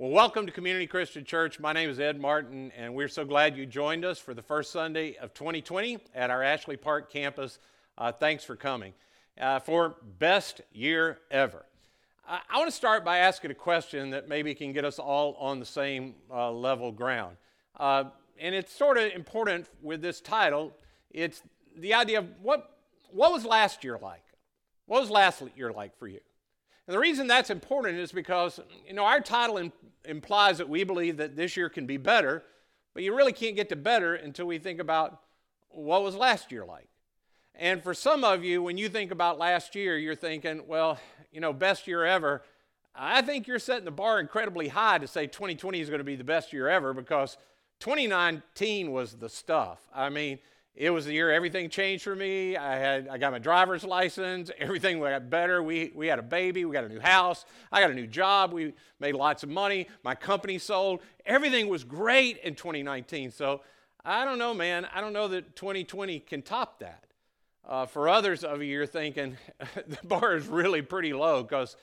Well, welcome to Community Christian Church. My name is Ed Martin, and we're so glad you joined us for the first Sunday of 2020 at our Ashley Park campus. Uh, thanks for coming. Uh, for Best Year Ever. I, I want to start by asking a question that maybe can get us all on the same uh, level ground. Uh, and it's sort of important with this title. It's the idea of what, what was last year like? What was last year like for you? And the reason that's important is because, you know, our title implies that we believe that this year can be better, but you really can't get to better until we think about what was last year like. And for some of you, when you think about last year, you're thinking, well, you know, best year ever. I think you're setting the bar incredibly high to say 2020 is going to be the best year ever because 2019 was the stuff. I mean, it was the year everything changed for me. I had I got my driver's license. Everything got better. We we had a baby. We got a new house. I got a new job. We made lots of money. My company sold. Everything was great in 2019. So I don't know, man. I don't know that 2020 can top that. Uh, for others of you, you're thinking the bar is really pretty low because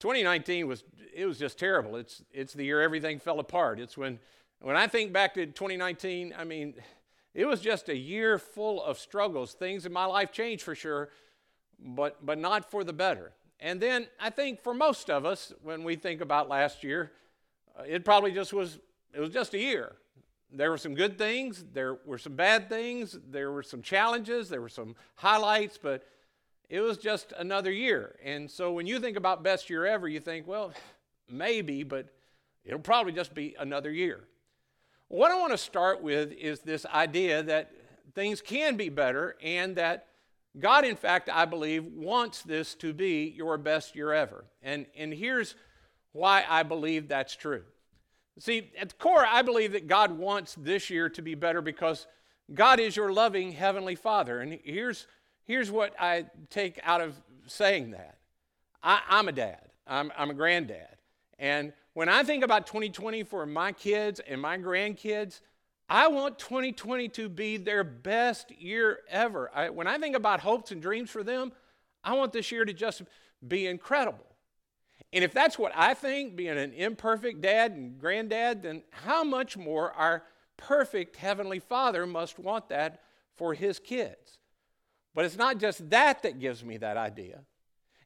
2019 was it was just terrible. It's it's the year everything fell apart. It's when when I think back to 2019. I mean it was just a year full of struggles. Things in my life changed for sure, but, but not for the better. And then I think for most of us, when we think about last year, uh, it probably just was, it was just a year. There were some good things, there were some bad things, there were some challenges, there were some highlights, but it was just another year. And so when you think about best year ever, you think, well, maybe, but it'll probably just be another year. What I want to start with is this idea that things can be better and that God, in fact, I believe, wants this to be your best year ever. And, and here's why I believe that's true. See, at the core, I believe that God wants this year to be better because God is your loving Heavenly Father. And here's, here's what I take out of saying that I, am a dad, I'm, I'm a granddad. And when I think about 2020 for my kids and my grandkids, I want 2020 to be their best year ever. I, when I think about hopes and dreams for them, I want this year to just be incredible. And if that's what I think, being an imperfect dad and granddad, then how much more our perfect Heavenly Father must want that for His kids? But it's not just that that gives me that idea.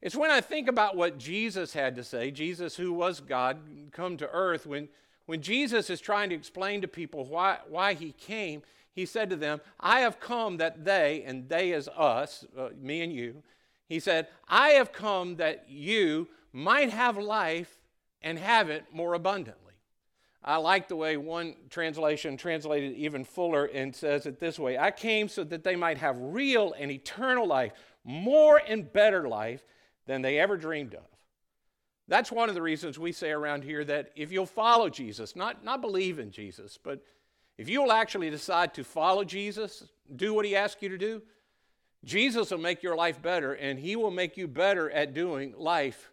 It's when I think about what Jesus had to say, Jesus, who was God, come to earth, when, when Jesus is trying to explain to people why, why he came, he said to them, I have come that they, and they is us, uh, me and you, he said, I have come that you might have life and have it more abundantly. I like the way one translation translated even fuller and says it this way I came so that they might have real and eternal life, more and better life than they ever dreamed of. That's one of the reasons we say around here that if you'll follow Jesus, not, not believe in Jesus, but if you'll actually decide to follow Jesus, do what he asks you to do, Jesus will make your life better and he will make you better at doing life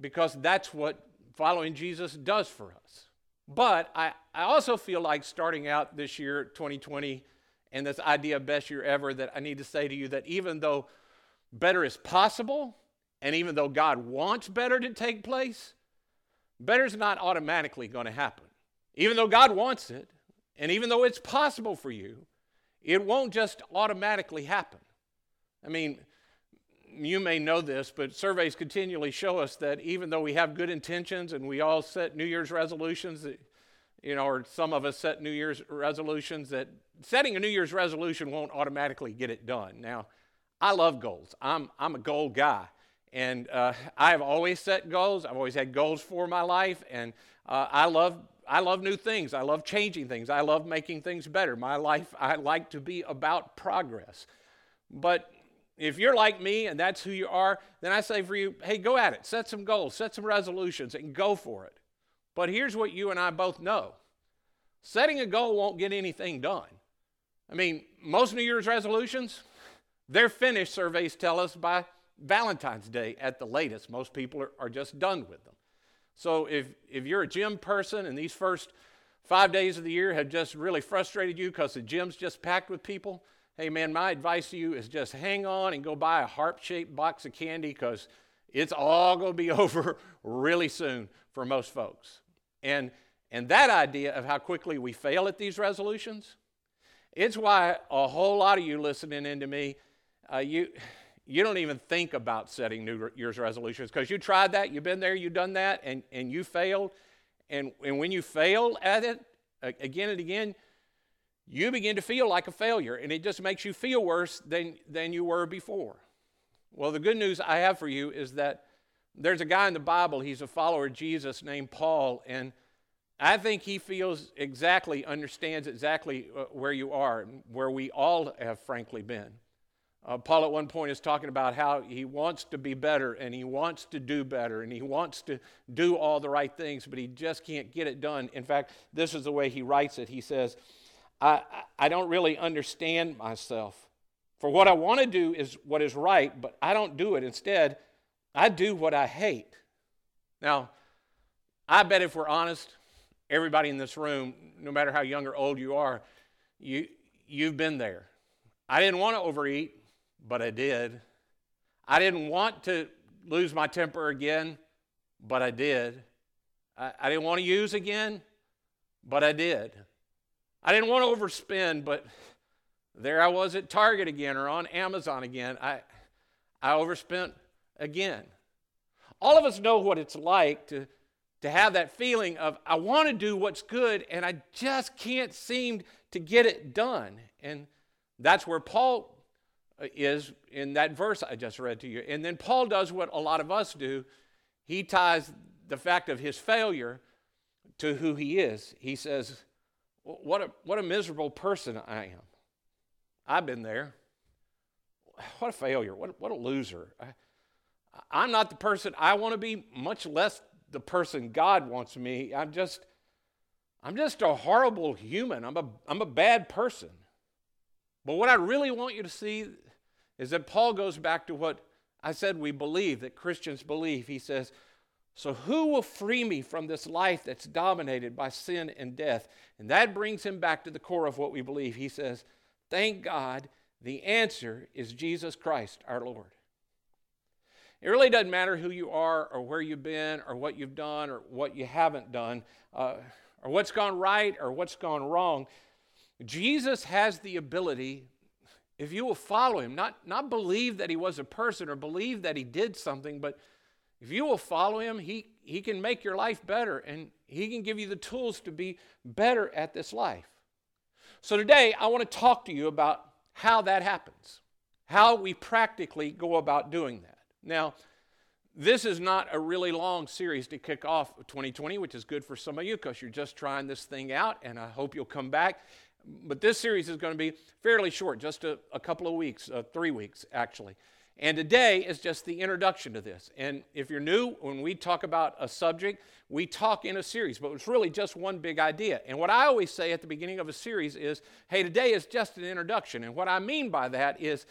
because that's what following Jesus does for us. But I, I also feel like starting out this year, 2020, and this idea of best year ever, that I need to say to you that even though better is possible, and even though God wants better to take place, better's not automatically going to happen. Even though God wants it, and even though it's possible for you, it won't just automatically happen. I mean, you may know this, but surveys continually show us that even though we have good intentions and we all set New Year's resolutions, you know, or some of us set New Year's resolutions, that setting a New Year's resolution won't automatically get it done. Now, I love goals. I'm, I'm a goal guy. And uh, I've always set goals. I've always had goals for my life, and uh, I love I love new things. I love changing things. I love making things better. My life, I like to be about progress. But if you're like me and that's who you are, then I say for you, hey, go at it. Set some goals, set some resolutions, and go for it. But here's what you and I both know setting a goal won't get anything done. I mean, most New Year's resolutions, they're finished, surveys tell us, by Valentine's Day at the latest. Most people are, are just done with them. So if, if you're a gym person and these first five days of the year have just really frustrated you because the gym's just packed with people, hey man, my advice to you is just hang on and go buy a heart shaped box of candy because it's all going to be over really soon for most folks. And, and that idea of how quickly we fail at these resolutions, it's why a whole lot of you listening in to me, uh, you, you don't even think about setting New Year's resolutions because you tried that, you've been there, you've done that, and, and you failed. And, and when you fail at it again and again, you begin to feel like a failure, and it just makes you feel worse than, than you were before. Well, the good news I have for you is that there's a guy in the Bible, he's a follower of Jesus named Paul, and I think he feels exactly, understands exactly uh, where you are, where we all have frankly been. Uh, Paul at one point is talking about how he wants to be better and he wants to do better and he wants to do all the right things, but he just can't get it done. In fact, this is the way he writes it. He says, I, I don't really understand myself. For what I want to do is what is right, but I don't do it. Instead, I do what I hate. Now, I bet if we're honest, everybody in this room, no matter how young or old you are, you, you've been there. I didn't want to overeat, but I did. I didn't want to lose my temper again, but I did. I, I didn't want to use again, but I did. I didn't want to overspend, but there I was at Target again or on Amazon again. I, I overspent again. All of us know what it's like to, to have that feeling of, I want to do what's good and I just can't seem to get it done. And that's where Paul is in that verse I just read to you. And then Paul does what a lot of us do he ties the fact of his failure to who he is. He says, what a, what a miserable person I am. I've been there. What a failure. What, what a loser. I, I'm not the person I want to be, much less the person God wants me. I'm just, I'm just a horrible human. I'm a, I'm a bad person. But what I really want you to see is that Paul goes back to what I said we believe, that Christians believe. He says, so, who will free me from this life that's dominated by sin and death? And that brings him back to the core of what we believe. He says, Thank God, the answer is Jesus Christ, our Lord. It really doesn't matter who you are, or where you've been, or what you've done, or what you haven't done, uh, or what's gone right, or what's gone wrong. Jesus has the ability, if you will follow him, not, not believe that he was a person or believe that he did something, but if you will follow him, he, he can make your life better and he can give you the tools to be better at this life. So today, I want to talk to you about how that happens, how we practically go about doing that. Now, this is not a really long series to kick off 2020, which is good for some of you because you're just trying this thing out, and I hope you'll come back. But this series is going to be fairly short, just a, a couple of weeks, uh, three weeks actually. And today is just the introduction to this. And if you're new, when we talk about a subject, we talk in a series, but it's really just one big idea. And what I always say at the beginning of a series is, hey, today is just an introduction. And what I mean by that is,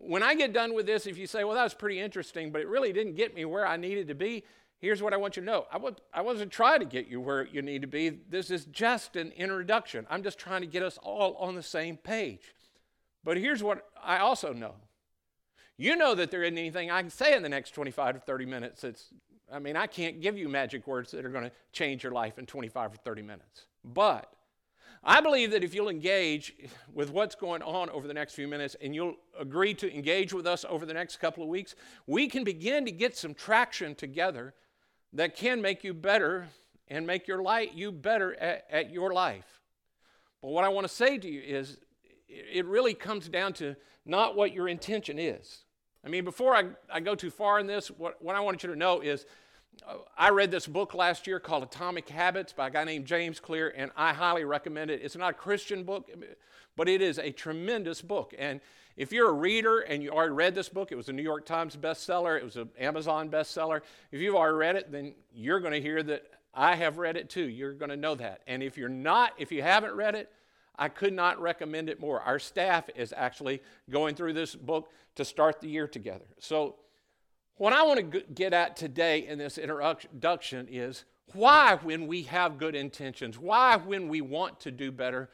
when I get done with this, if you say, well, that was pretty interesting, but it really didn't get me where I needed to be, here's what I want you to know. I wasn't trying to get you where you need to be. This is just an introduction. I'm just trying to get us all on the same page. But here's what I also know you know that there isn't anything I can say in the next 25 to 30 minutes. It's, I mean, I can't give you magic words that are going to change your life in 25 or 30 minutes. But I believe that if you'll engage with what's going on over the next few minutes and you'll agree to engage with us over the next couple of weeks, we can begin to get some traction together that can make you better and make your life you better at, at your life. But what I want to say to you is it really comes down to not what your intention is. I mean, before I, I go too far in this, what, what I want you to know is uh, I read this book last year called Atomic Habits by a guy named James Clear, and I highly recommend it. It's not a Christian book, but it is a tremendous book. And if you're a reader and you already read this book, it was a New York Times bestseller, it was an Amazon bestseller. If you've already read it, then you're going to hear that I have read it too. You're going to know that. And if you're not, if you haven't read it, I could not recommend it more. Our staff is actually going through this book to start the year together. So, what I want to get at today in this introduction is why, when we have good intentions, why, when we want to do better,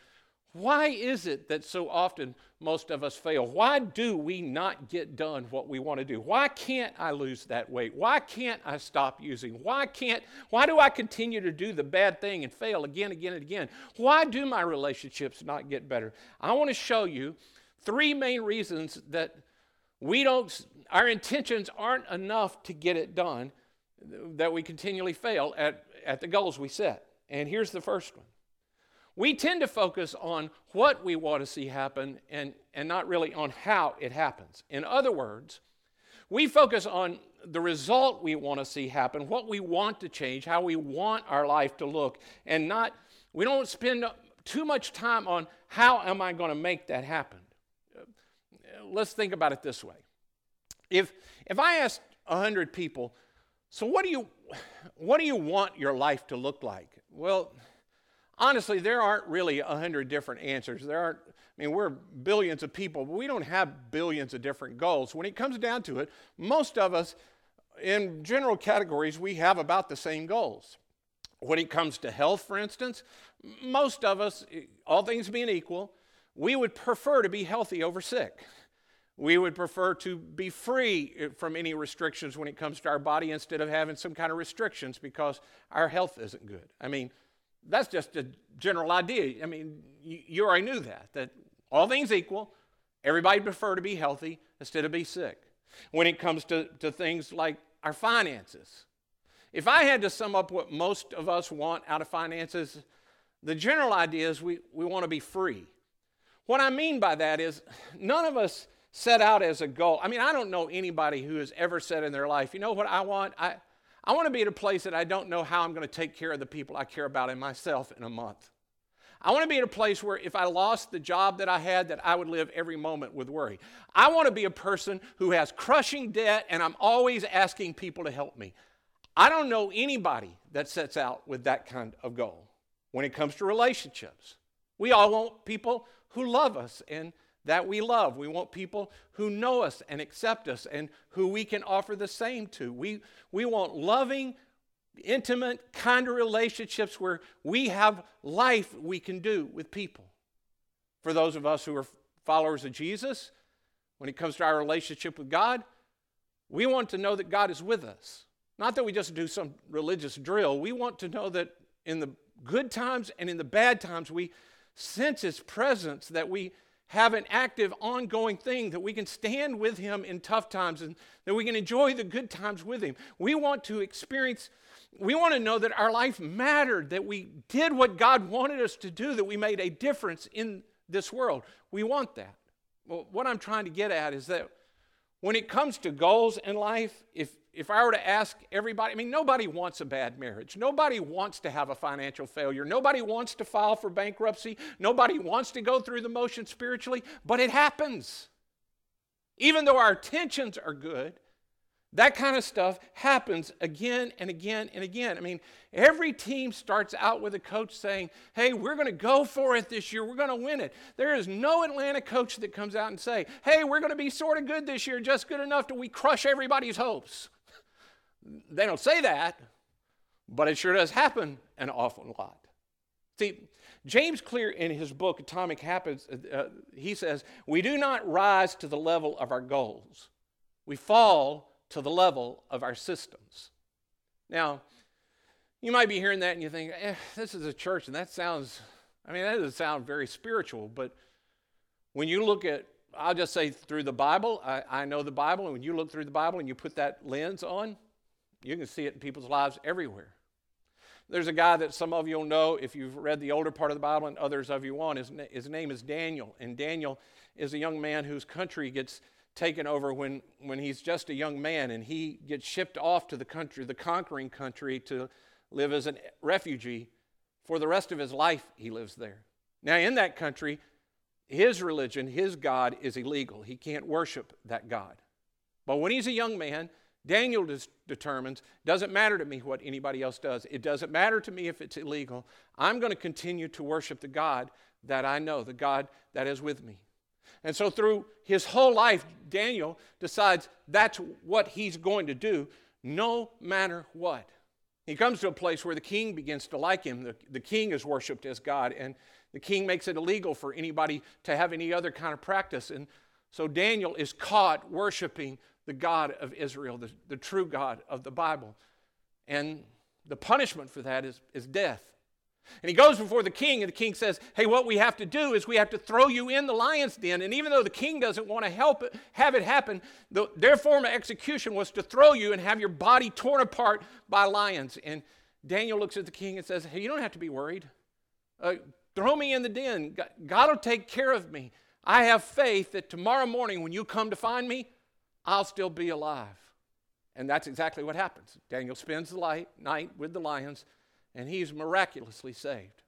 Why is it that so often most of us fail? Why do we not get done what we want to do? Why can't I lose that weight? Why can't I stop using? Why can't why do I continue to do the bad thing and fail again and again and again? Why do my relationships not get better? I want to show you three main reasons that we don't our intentions aren't enough to get it done that we continually fail at, at the goals we set. And here's the first one we tend to focus on what we want to see happen and, and not really on how it happens. In other words, we focus on the result we want to see happen, what we want to change, how we want our life to look, and not, we don't spend too much time on how am I going to make that happen. Let's think about it this way. If, if I asked 100 people, so what do you, what do you want your life to look like? Well, honestly, there aren't really a hundred different answers. There aren't, I mean, we're billions of people, but we don't have billions of different goals. When it comes down to it, most of us, in general categories, we have about the same goals. When it comes to health, for instance, most of us, all things being equal, we would prefer to be healthy over sick. We would prefer to be free eh, from any restrictions when it comes to our body instead of having some kind of restrictions because our health isn't good. I mean, that's just a general idea. I mean, you, already knew that, that all things equal, everybody prefer to be healthy instead of be sick. When it comes to, to things like our finances, if I had to sum up what most of us want out of finances, the general idea is we, we want to be free. What I mean by that is none of us set out as a goal. I mean, I don't know anybody who has ever said in their life, you know what I want? I, I want to be at a place that I don't know how I'm going to take care of the people I care about and myself in a month. I want to be at a place where if I lost the job that I had, that I would live every moment with worry. I want to be a person who has crushing debt and I'm always asking people to help me. I don't know anybody that sets out with that kind of goal when it comes to relationships. We all want people who love us and that we love. We want people who know us and accept us and who we can offer the same to. We, we want loving, intimate, kind of relationships where we have life we can do with people. For those of us who are followers of Jesus, when it comes to our relationship with God, we want to know that God is with us. Not that we just do some religious drill. We want to know that in the good times and in the bad times, we sense His presence, that we have an active, ongoing thing that we can stand with Him in tough times and that we can enjoy the good times with Him. We want to experience, we want to know that our life mattered, that we did what God wanted us to do, that we made a difference in this world. We want that. Well, what I'm trying to get at is that when it comes to goals in life, if if I were to ask everybody, I mean, nobody wants a bad marriage. Nobody wants to have a financial failure. Nobody wants to file for bankruptcy. Nobody wants to go through the motion spiritually, but it happens. Even though our intentions are good, that kind of stuff happens again and again and again. I mean, every team starts out with a coach saying, Hey, we're going to go for it this year. We're going to win it. There is no Atlanta coach that comes out and say, Hey, we're going to be sort of good this year, just good enough to we crush everybody's hopes. They don't say that, but it sure does happen an awful lot. See, James Clear in his book Atomic Habits, uh, uh, he says, We do not rise to the level of our goals, we fall to the level of our systems. Now, you might be hearing that and you think, eh, this is a church, and that sounds, I mean, that doesn't sound very spiritual, but when you look at, I'll just say through the Bible, I, I know the Bible, and when you look through the Bible and you put that lens on, you can see it in people's lives everywhere. There's a guy that some of you will know if you've read the older part of the Bible, and others of you won't. His, his name is Daniel. And Daniel is a young man whose country gets taken over when, when he's just a young man, and he gets shipped off to the country, the conquering country, to live as a refugee. For the rest of his life, he lives there. Now, in that country, his religion, his God, is illegal. He can't worship that God. But when he's a young man, Daniel determines, doesn't matter to me what anybody else does. It doesn't matter to me if it's illegal. I'm going to continue to worship the God that I know, the God that is with me. And so, through his whole life, Daniel decides that's what he's going to do no matter what. He comes to a place where the king begins to like him. The, the king is worshiped as God, and the king makes it illegal for anybody to have any other kind of practice. And so Daniel is caught worshiping the God of Israel, the, the true God of the Bible. And the punishment for that is, is death. And he goes before the king, and the king says, Hey, what we have to do is we have to throw you in the lion's den. And even though the king doesn't want to help it, have it happen, the, their form of execution was to throw you and have your body torn apart by lions. And Daniel looks at the king and says, Hey, you don't have to be worried. Uh, throw me in the den. God will take care of me. I have faith that tomorrow morning when you come to find me, I'll still be alive. And that's exactly what happens. Daniel spends the light, night with the lions and he's miraculously saved.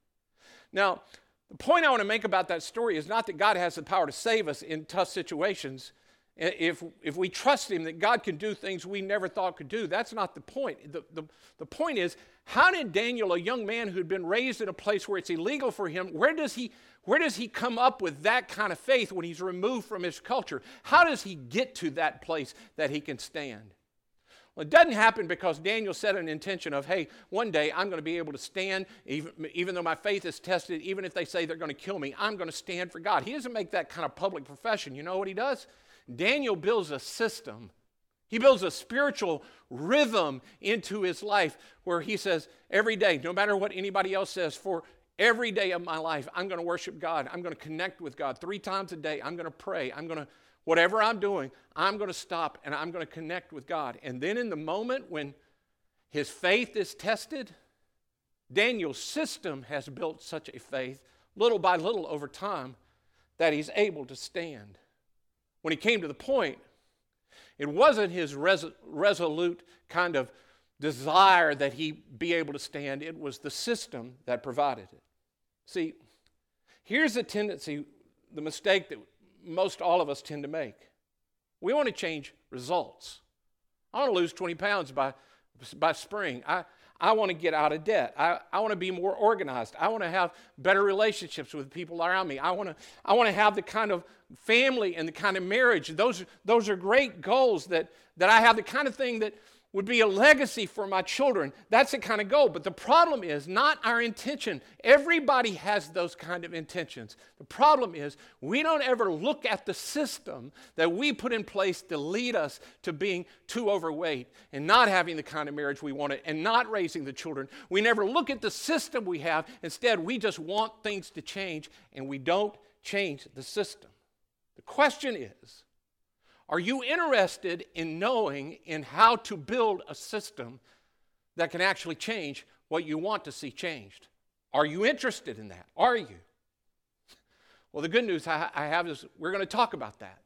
Now, the point I want to make about that story is not that God has the power to save us in tough situations. If, if we trust Him that God can do things we never thought could do, that's not the point. The, the, the point is, how did Daniel, a young man who'd been raised in a place where it's illegal for him, where does he, where does he come up with that kind of faith when he's removed from his culture? How does he get to that place that he can stand? Well, it doesn't happen because Daniel set an intention of, hey, one day I'm going to be able to stand, even, even though my faith is tested, even if they say they're going to kill me, I'm going to stand for God. He doesn't make that kind of public profession. You know what he does? Daniel builds a system. He builds a spiritual rhythm into his life where he says, every day, no matter what anybody else says, for every day of my life, I'm going to worship God. I'm going to connect with God three times a day. I'm going to pray. I'm going to Whatever I'm doing, I'm going to stop and I'm going to connect with God. And then in the moment when his faith is tested, Daniel's system has built such a faith, little by little over time, that he's able to stand. When he came to the point, it wasn't his res- resolute kind of desire that he be able to stand, it was the system that provided it. See, here's a tendency, the mistake that most all of us tend to make. We want to change results. I want to lose 20 pounds by, by spring. I, I want to get out of debt. I, I want to be more organized. I want to have better relationships with people around me. I want to, I want to have the kind of family and the kind of marriage. Those, those are great goals that, that I have, the kind of thing that would be a legacy for my children. That's the kind of goal. But the problem is not our intention. Everybody has those kind of intentions. The problem is we don't ever look at the system that we put in place to lead us to being too overweight and not having the kind of marriage we wanted and not raising the children. We never look at the system we have. Instead, we just want things to change and we don't change the system. The question is, are you interested in knowing in how to build a system that can actually change what you want to see changed? Are you interested in that? Are you? Well, the good news I have is we're going to talk about that,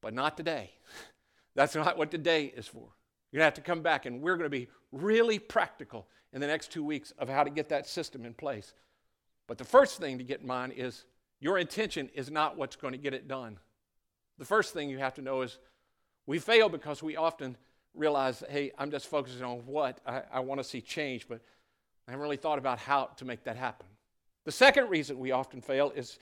but not today. That's not what today is for. You're going to have to come back, and we're going to be really practical in the next two weeks of how to get that system in place. But the first thing to get in mind is your intention is not what's going to get it done. The first thing you have to know is we fail because we often realize, hey, I'm just focusing on what I, I want to see change, but I haven't really thought about how to make that happen. The second reason we often fail is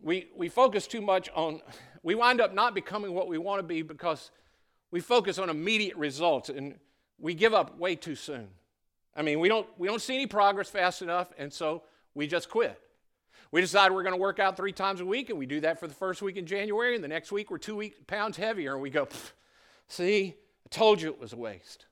we, we focus too much on, we wind up not becoming what we want to be because we focus on immediate results and we give up way too soon. I mean, we don't, we don't see any progress fast enough, and so we just quit. We decide we're going to work out three times a week, and we do that for the first week in January, and the next week we're two week, pounds heavier, and we go, see, I told you it was a waste.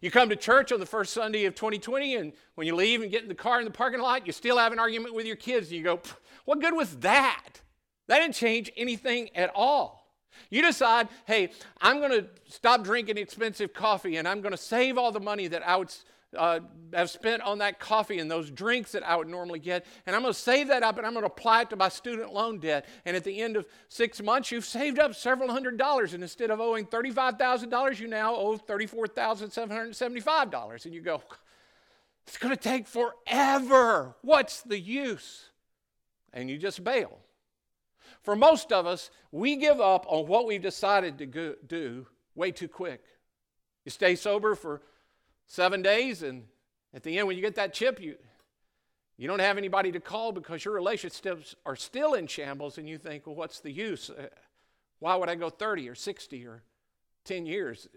You come to church on the first Sunday of 2020, and when you leave and get in the car in the parking lot, you still have an argument with your kids, and you go, what good was that? That didn't change anything at all. You decide, hey, I'm going to stop drinking expensive coffee and I'm going to save all the money that I would uh, have spent on that coffee and those drinks that I would normally get. And I'm going to save that up and I'm going to apply it to my student loan debt. And at the end of six months, you've saved up several hundred dollars. And instead of owing $35,000, you now owe $34,775. And you go, it's going to take forever. What's the use? And you just bail. For most of us, we give up on what we've decided to go, do way too quick. You stay sober for seven days, and at the end, when you get that chip, you, you don't have anybody to call because your relationships are still in shambles, and you think, well, what's the use? Uh, why would I go 30 or 60 or 10 years?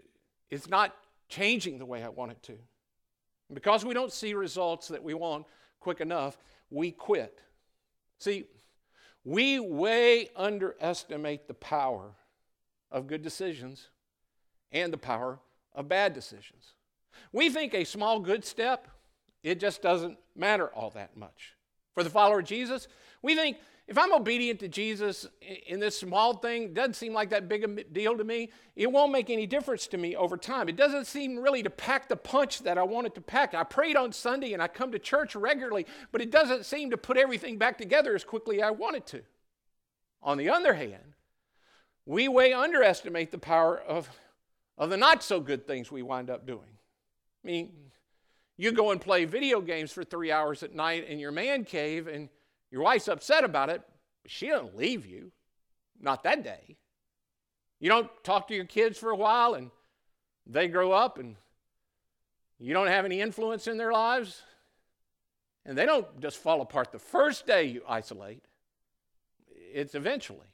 It's not changing the way I want it to. Because we don't see results that we want quick enough, we quit. See, we way underestimate the power of good decisions and the power of bad decisions. We think a small good step, it just doesn't matter all that much. For the follower of Jesus, we think if I'm obedient to Jesus in this small thing, doesn't seem like that big a deal to me. It won't make any difference to me over time. It doesn't seem really to pack the punch that I wanted to pack. I prayed on Sunday and I come to church regularly, but it doesn't seem to put everything back together as quickly as I wanted to. On the other hand, we way underestimate the power of, of the not so good things we wind up doing. I mean, you go and play video games for three hours at night in your man cave and your wife's upset about it, but she doesn't leave you. Not that day. You don't talk to your kids for a while and they grow up and you don't have any influence in their lives. And they don't just fall apart the first day you isolate, it's eventually.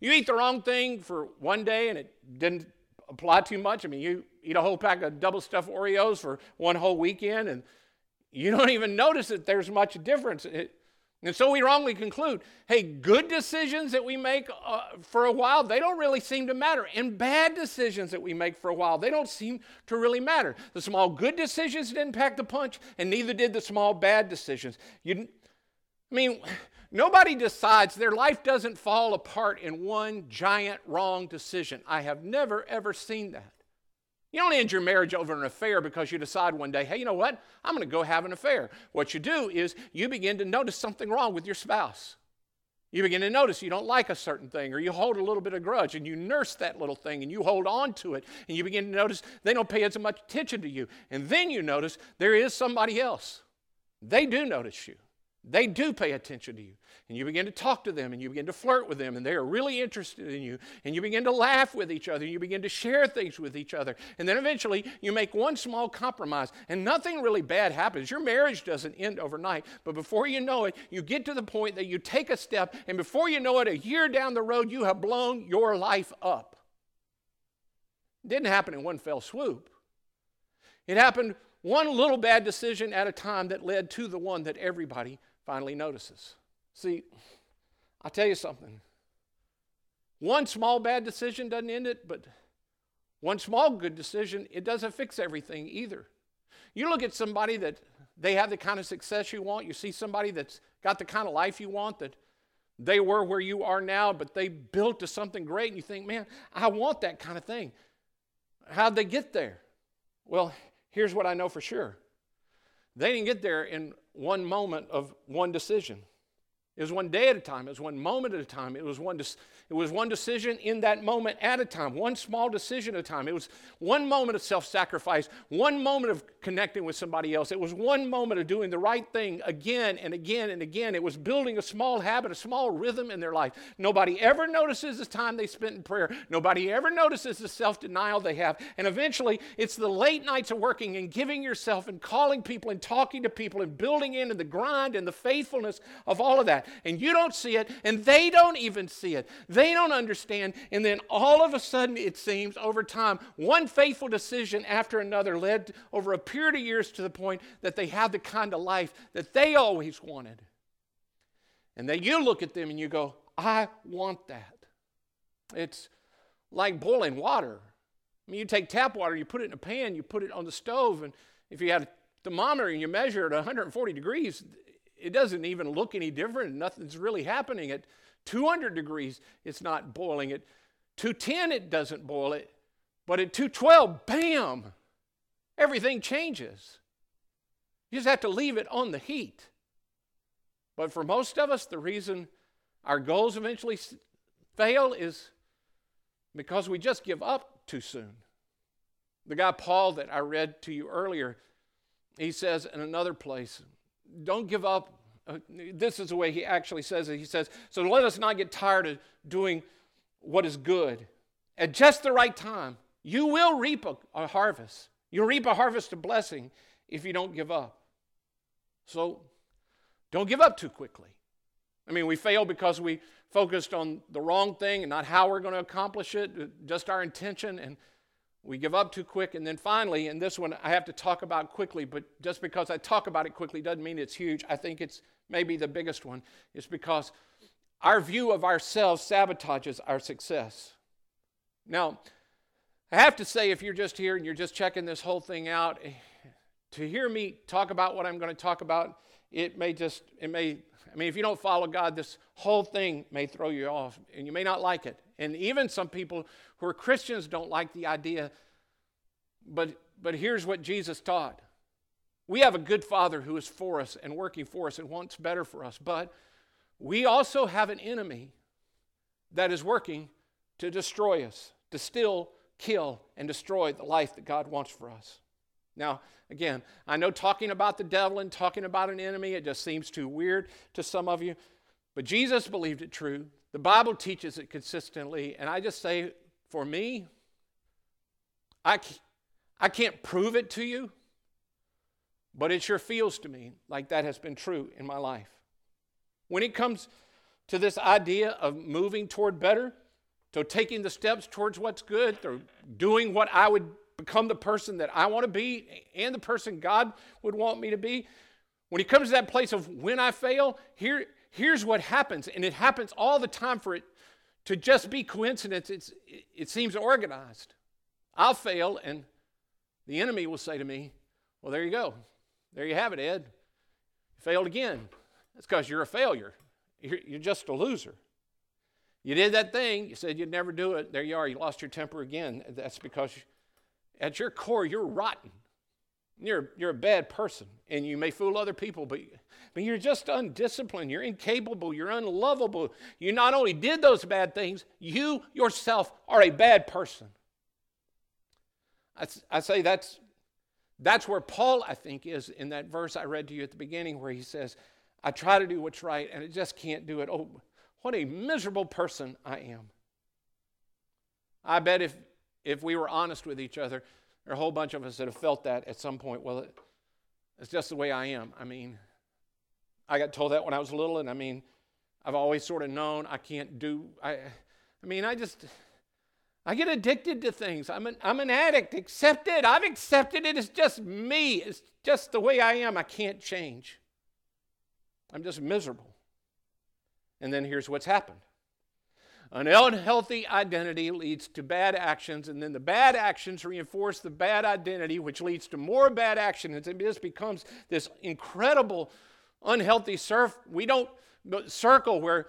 You eat the wrong thing for one day and it didn't apply too much. I mean, you eat a whole pack of double stuffed Oreos for one whole weekend and you don't even notice that there's much difference. It, and so we wrongly conclude hey, good decisions that we make uh, for a while, they don't really seem to matter. And bad decisions that we make for a while, they don't seem to really matter. The small good decisions didn't pack the punch, and neither did the small bad decisions. You, I mean, nobody decides, their life doesn't fall apart in one giant wrong decision. I have never, ever seen that. You don't end your marriage over an affair because you decide one day, hey, you know what? I'm going to go have an affair. What you do is you begin to notice something wrong with your spouse. You begin to notice you don't like a certain thing, or you hold a little bit of grudge, and you nurse that little thing, and you hold on to it, and you begin to notice they don't pay as much attention to you. And then you notice there is somebody else. They do notice you. They do pay attention to you. And you begin to talk to them and you begin to flirt with them and they are really interested in you. And you begin to laugh with each other and you begin to share things with each other. And then eventually you make one small compromise and nothing really bad happens. Your marriage doesn't end overnight. But before you know it, you get to the point that you take a step and before you know it, a year down the road, you have blown your life up. It didn't happen in one fell swoop. It happened one little bad decision at a time that led to the one that everybody finally notices. See, I'll tell you something. One small bad decision doesn't end it, but one small good decision, it doesn't fix everything either. You look at somebody that they have the kind of success you want, you see somebody that's got the kind of life you want, that they were where you are now, but they built to something great, and you think, man, I want that kind of thing. How'd they get there? Well, here's what I know for sure they didn't get there in one moment of one decision. It was one day at a time. It was one moment at a time. It was one, it was one decision in that moment at a time, one small decision at a time. It was one moment of self sacrifice, one moment of connecting with somebody else. It was one moment of doing the right thing again and again and again. It was building a small habit, a small rhythm in their life. Nobody ever notices the time they spent in prayer. Nobody ever notices the self denial they have. And eventually, it's the late nights of working and giving yourself and calling people and talking to people and building in and the grind and the faithfulness of all of that and you don't see it, and they don't even see it. They don't understand. And then all of a sudden, it seems, over time, one faithful decision after another led over a period of years to the point that they have the kind of life that they always wanted. And then you look at them and you go, I want that. It's like boiling water. I mean, you take tap water, you put it in a pan, you put it on the stove, and if you had a thermometer and you measure it at 140 degrees, it doesn't even look any different. Nothing's really happening. At 200 degrees, it's not boiling. At 210, it doesn't boil it. But at 212, bam, everything changes. You just have to leave it on the heat. But for most of us, the reason our goals eventually fail is because we just give up too soon. The guy Paul that I read to you earlier, he says in another place, don't give up. Uh, this is the way he actually says it. He says, So let us not get tired of doing what is good. At just the right time, you will reap a, a harvest. You'll reap a harvest of blessing if you don't give up. So don't give up too quickly. I mean, we fail because we focused on the wrong thing and not how we're going to accomplish it, just our intention. And we give up too quick. And then finally, and this one I have to talk about quickly, but just because I talk about it quickly doesn't mean it's huge. I think it's maybe the biggest one, is because our view of ourselves sabotages our success. Now, I have to say, if you're just here and you're just checking this whole thing out, eh, to hear me talk about what I'm going to talk about, it may just, it may, I mean, if you don't follow God, this whole thing may throw you off and you may not like it. And even some people who are Christians don't like the idea. But, but here's what Jesus taught we have a good Father who is for us and working for us and wants better for us. But we also have an enemy that is working to destroy us, to still kill and destroy the life that God wants for us. Now, again, I know talking about the devil and talking about an enemy, it just seems too weird to some of you. But Jesus believed it true. The Bible teaches it consistently. And I just say, for me, I, I can't prove it to you, but it sure feels to me like that has been true in my life. When it comes to this idea of moving toward better, to taking the steps towards what's good, or doing what I would become the person that I want to be and the person God would want me to be, when it comes to that place of when I fail, here, here's what happens, and it happens all the time for it to just be coincidence. It's, it seems organized. I'll fail, and the enemy will say to me, Well, there you go. There you have it, Ed. You failed again. That's because you're a failure. You're, you're just a loser. You did that thing, you said you'd never do it. There you are, you lost your temper again. That's because at your core, you're rotten. You're, you're a bad person, and you may fool other people, but but you're just undisciplined. You're incapable. You're unlovable. You not only did those bad things, you yourself are a bad person. I, I say that's, that's where Paul, I think, is in that verse I read to you at the beginning, where he says, I try to do what's right, and I just can't do it. Oh, what a miserable person I am. I bet if, if we were honest with each other, there are a whole bunch of us that have felt that at some point. Well, it, it's just the way I am. I mean, I got told that when I was little, and I mean, I've always sort of known I can't do. I, I mean, I just, I get addicted to things. I'm an, I'm an addict. Accept it. I've accepted it. It's just me. It's just the way I am. I can't change. I'm just miserable. And then here's what's happened. An unhealthy identity leads to bad actions, and then the bad actions reinforce the bad identity, which leads to more bad actions. And this becomes this incredible unhealthy surf, we don't circle where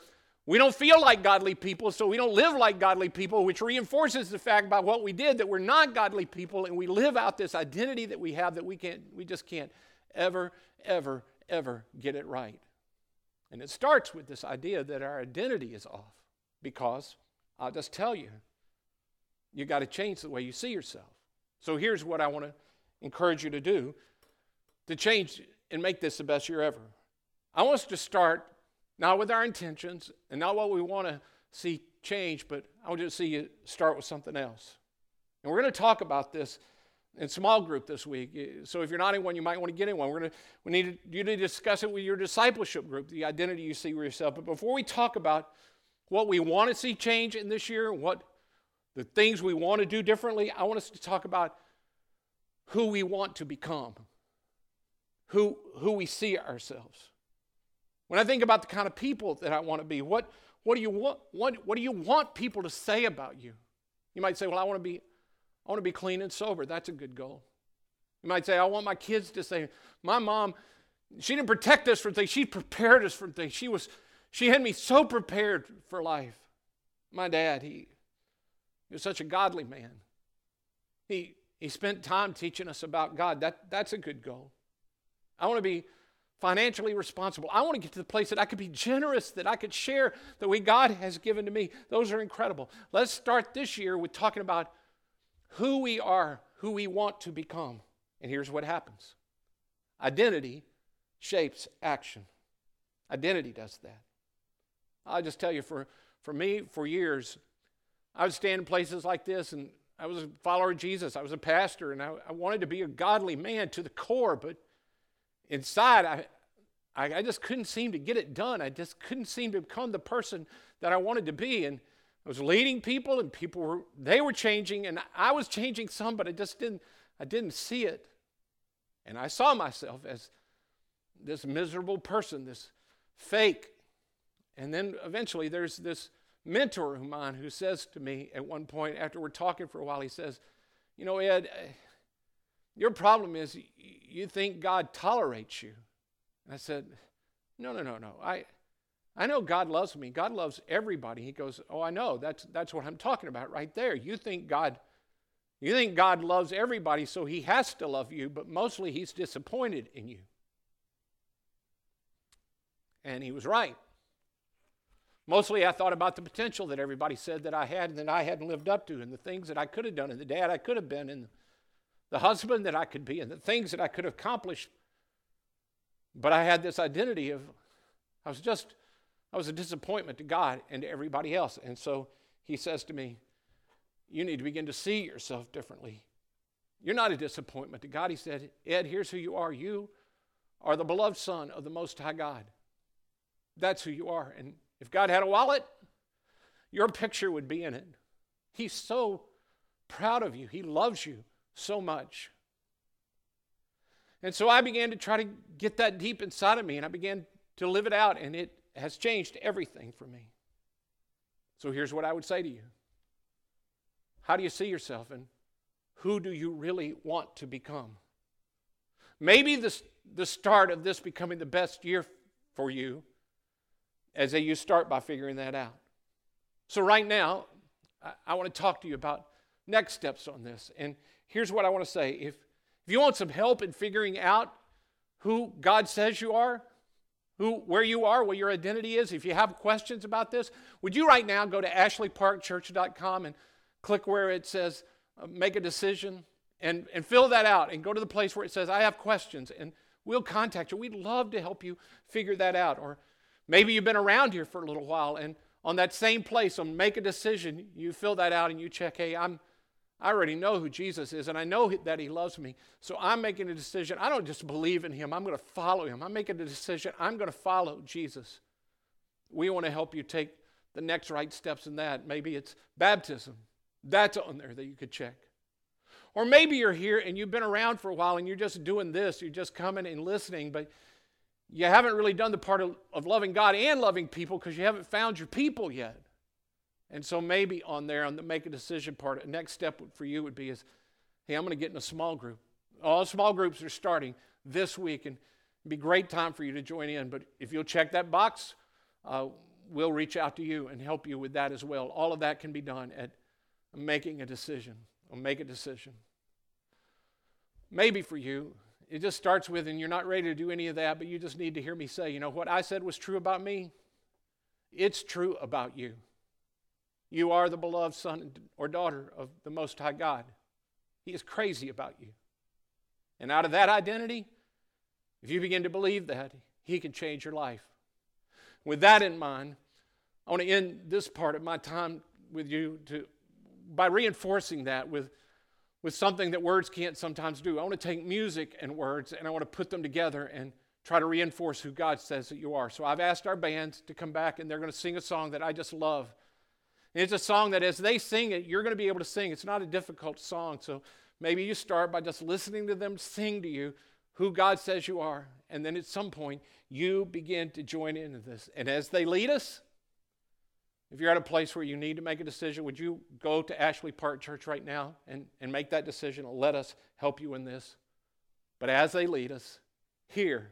we don't feel like godly people, so we don't live like godly people, which reinforces the fact by what we did that we're not godly people, and we live out this identity that we have that we can't, we just can't ever, ever, ever get it right. And it starts with this idea that our identity is off. Because I'll just tell you, you got to change the way you see yourself. So here's what I want to encourage you to do to change and make this the best year ever. I want us to start not with our intentions and not what we want to see change, but I want you to see you start with something else. And we're going to talk about this in small group this week. So if you're not in one, you might want to get in one. We're going to we need to, you need to discuss it with your discipleship group, the identity you see with yourself. But before we talk about what we want to see change in this year, what the things we want to do differently, I want us to talk about who we want to become, who who we see ourselves. When I think about the kind of people that I want to be, what, what, do you want, what, what do you want people to say about you? You might say, Well, I want to be, I want to be clean and sober. That's a good goal. You might say, I want my kids to say, My mom, she didn't protect us from things, she prepared us from things. She was she had me so prepared for life. My dad, he, he was such a godly man. He he spent time teaching us about God. That, that's a good goal. I want to be financially responsible. I want to get to the place that I could be generous, that I could share the way God has given to me. Those are incredible. Let's start this year with talking about who we are, who we want to become. And here's what happens identity shapes action. Identity does that. I'll just tell you, for, for me, for years, I would stand in places like this and I was a follower of Jesus. I was a pastor and I, I wanted to be a godly man to the core, but inside, I, I, I just couldn't seem to get it done. I just couldn't seem to become the person that I wanted to be. And I was leading people and people were they were changing and I was changing some, but I just didn't I didn't see it. And I saw myself as this miserable person, this fake. And then eventually there's this mentor of mine who says to me at one point after we're talking for a while, he says, You know, Ed, eh, your problem is you think God tolerates you. And I said, No, no, no, no. I, I know God loves me. God loves everybody. He goes, Oh, I know. That's, that's what I'm talking about right there. You think God. You think God loves everybody, so he has to love you, but mostly he's disappointed in you. And he was right. Mostly I thought about the potential that everybody said that I had and that I hadn't lived up to, and the things that I could have done, and the dad I could have been, and the husband that I could be, and the things that I could have accomplished. But I had this identity of, I was just I was a disappointment to God and to everybody else. And so he says to me, You need to begin to see yourself differently. You're not a disappointment to God. He said, Ed, here's who you are. You are the beloved Son of the Most High God. That's who you are. And if God had a wallet, your picture would be in it. He's so proud of you, He loves you so much. And so I began to try to get that deep inside of me, and I began to live it out, and it has changed everything for me. So here's what I would say to you How do you see yourself, and who do you really want to become? Maybe the, the start of this becoming the best year for you as you start by figuring that out. So, right now, I, I want to talk to you about next steps on this. And here's what I want to say if, if you want some help in figuring out who God says you are, who, where you are, what your identity is. If you have questions about this, would you right now go to ashleyparkchurch.com and click where it says uh, make a decision and, and fill that out and go to the place where it says I have questions and we'll contact you. We'd love to help you figure that out. Or maybe you've been around here for a little while and on that same place on make a decision, you fill that out and you check, hey, I'm I already know who Jesus is, and I know that He loves me. So I'm making a decision. I don't just believe in Him, I'm going to follow Him. I'm making a decision. I'm going to follow Jesus. We want to help you take the next right steps in that. Maybe it's baptism. That's on there that you could check. Or maybe you're here and you've been around for a while and you're just doing this, you're just coming and listening, but you haven't really done the part of, of loving God and loving people because you haven't found your people yet. And so maybe on there, on the make a decision part, a next step for you would be is, hey, I'm going to get in a small group. All small groups are starting this week, and it'd be great time for you to join in. But if you'll check that box, uh, we'll reach out to you and help you with that as well. All of that can be done at making a decision. Or make a decision. Maybe for you, it just starts with, and you're not ready to do any of that, but you just need to hear me say, you know, what I said was true about me, it's true about you. You are the beloved son or daughter of the Most High God. He is crazy about you. And out of that identity, if you begin to believe that, He can change your life. With that in mind, I want to end this part of my time with you to, by reinforcing that with, with something that words can't sometimes do. I want to take music and words and I want to put them together and try to reinforce who God says that you are. So I've asked our bands to come back and they're going to sing a song that I just love. And It's a song that as they sing it, you're going to be able to sing. It's not a difficult song. So maybe you start by just listening to them sing to you who God says you are. And then at some point, you begin to join into this. And as they lead us, if you're at a place where you need to make a decision, would you go to Ashley Park Church right now and, and make that decision? Let us help you in this. But as they lead us, here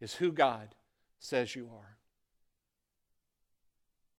is who God says you are.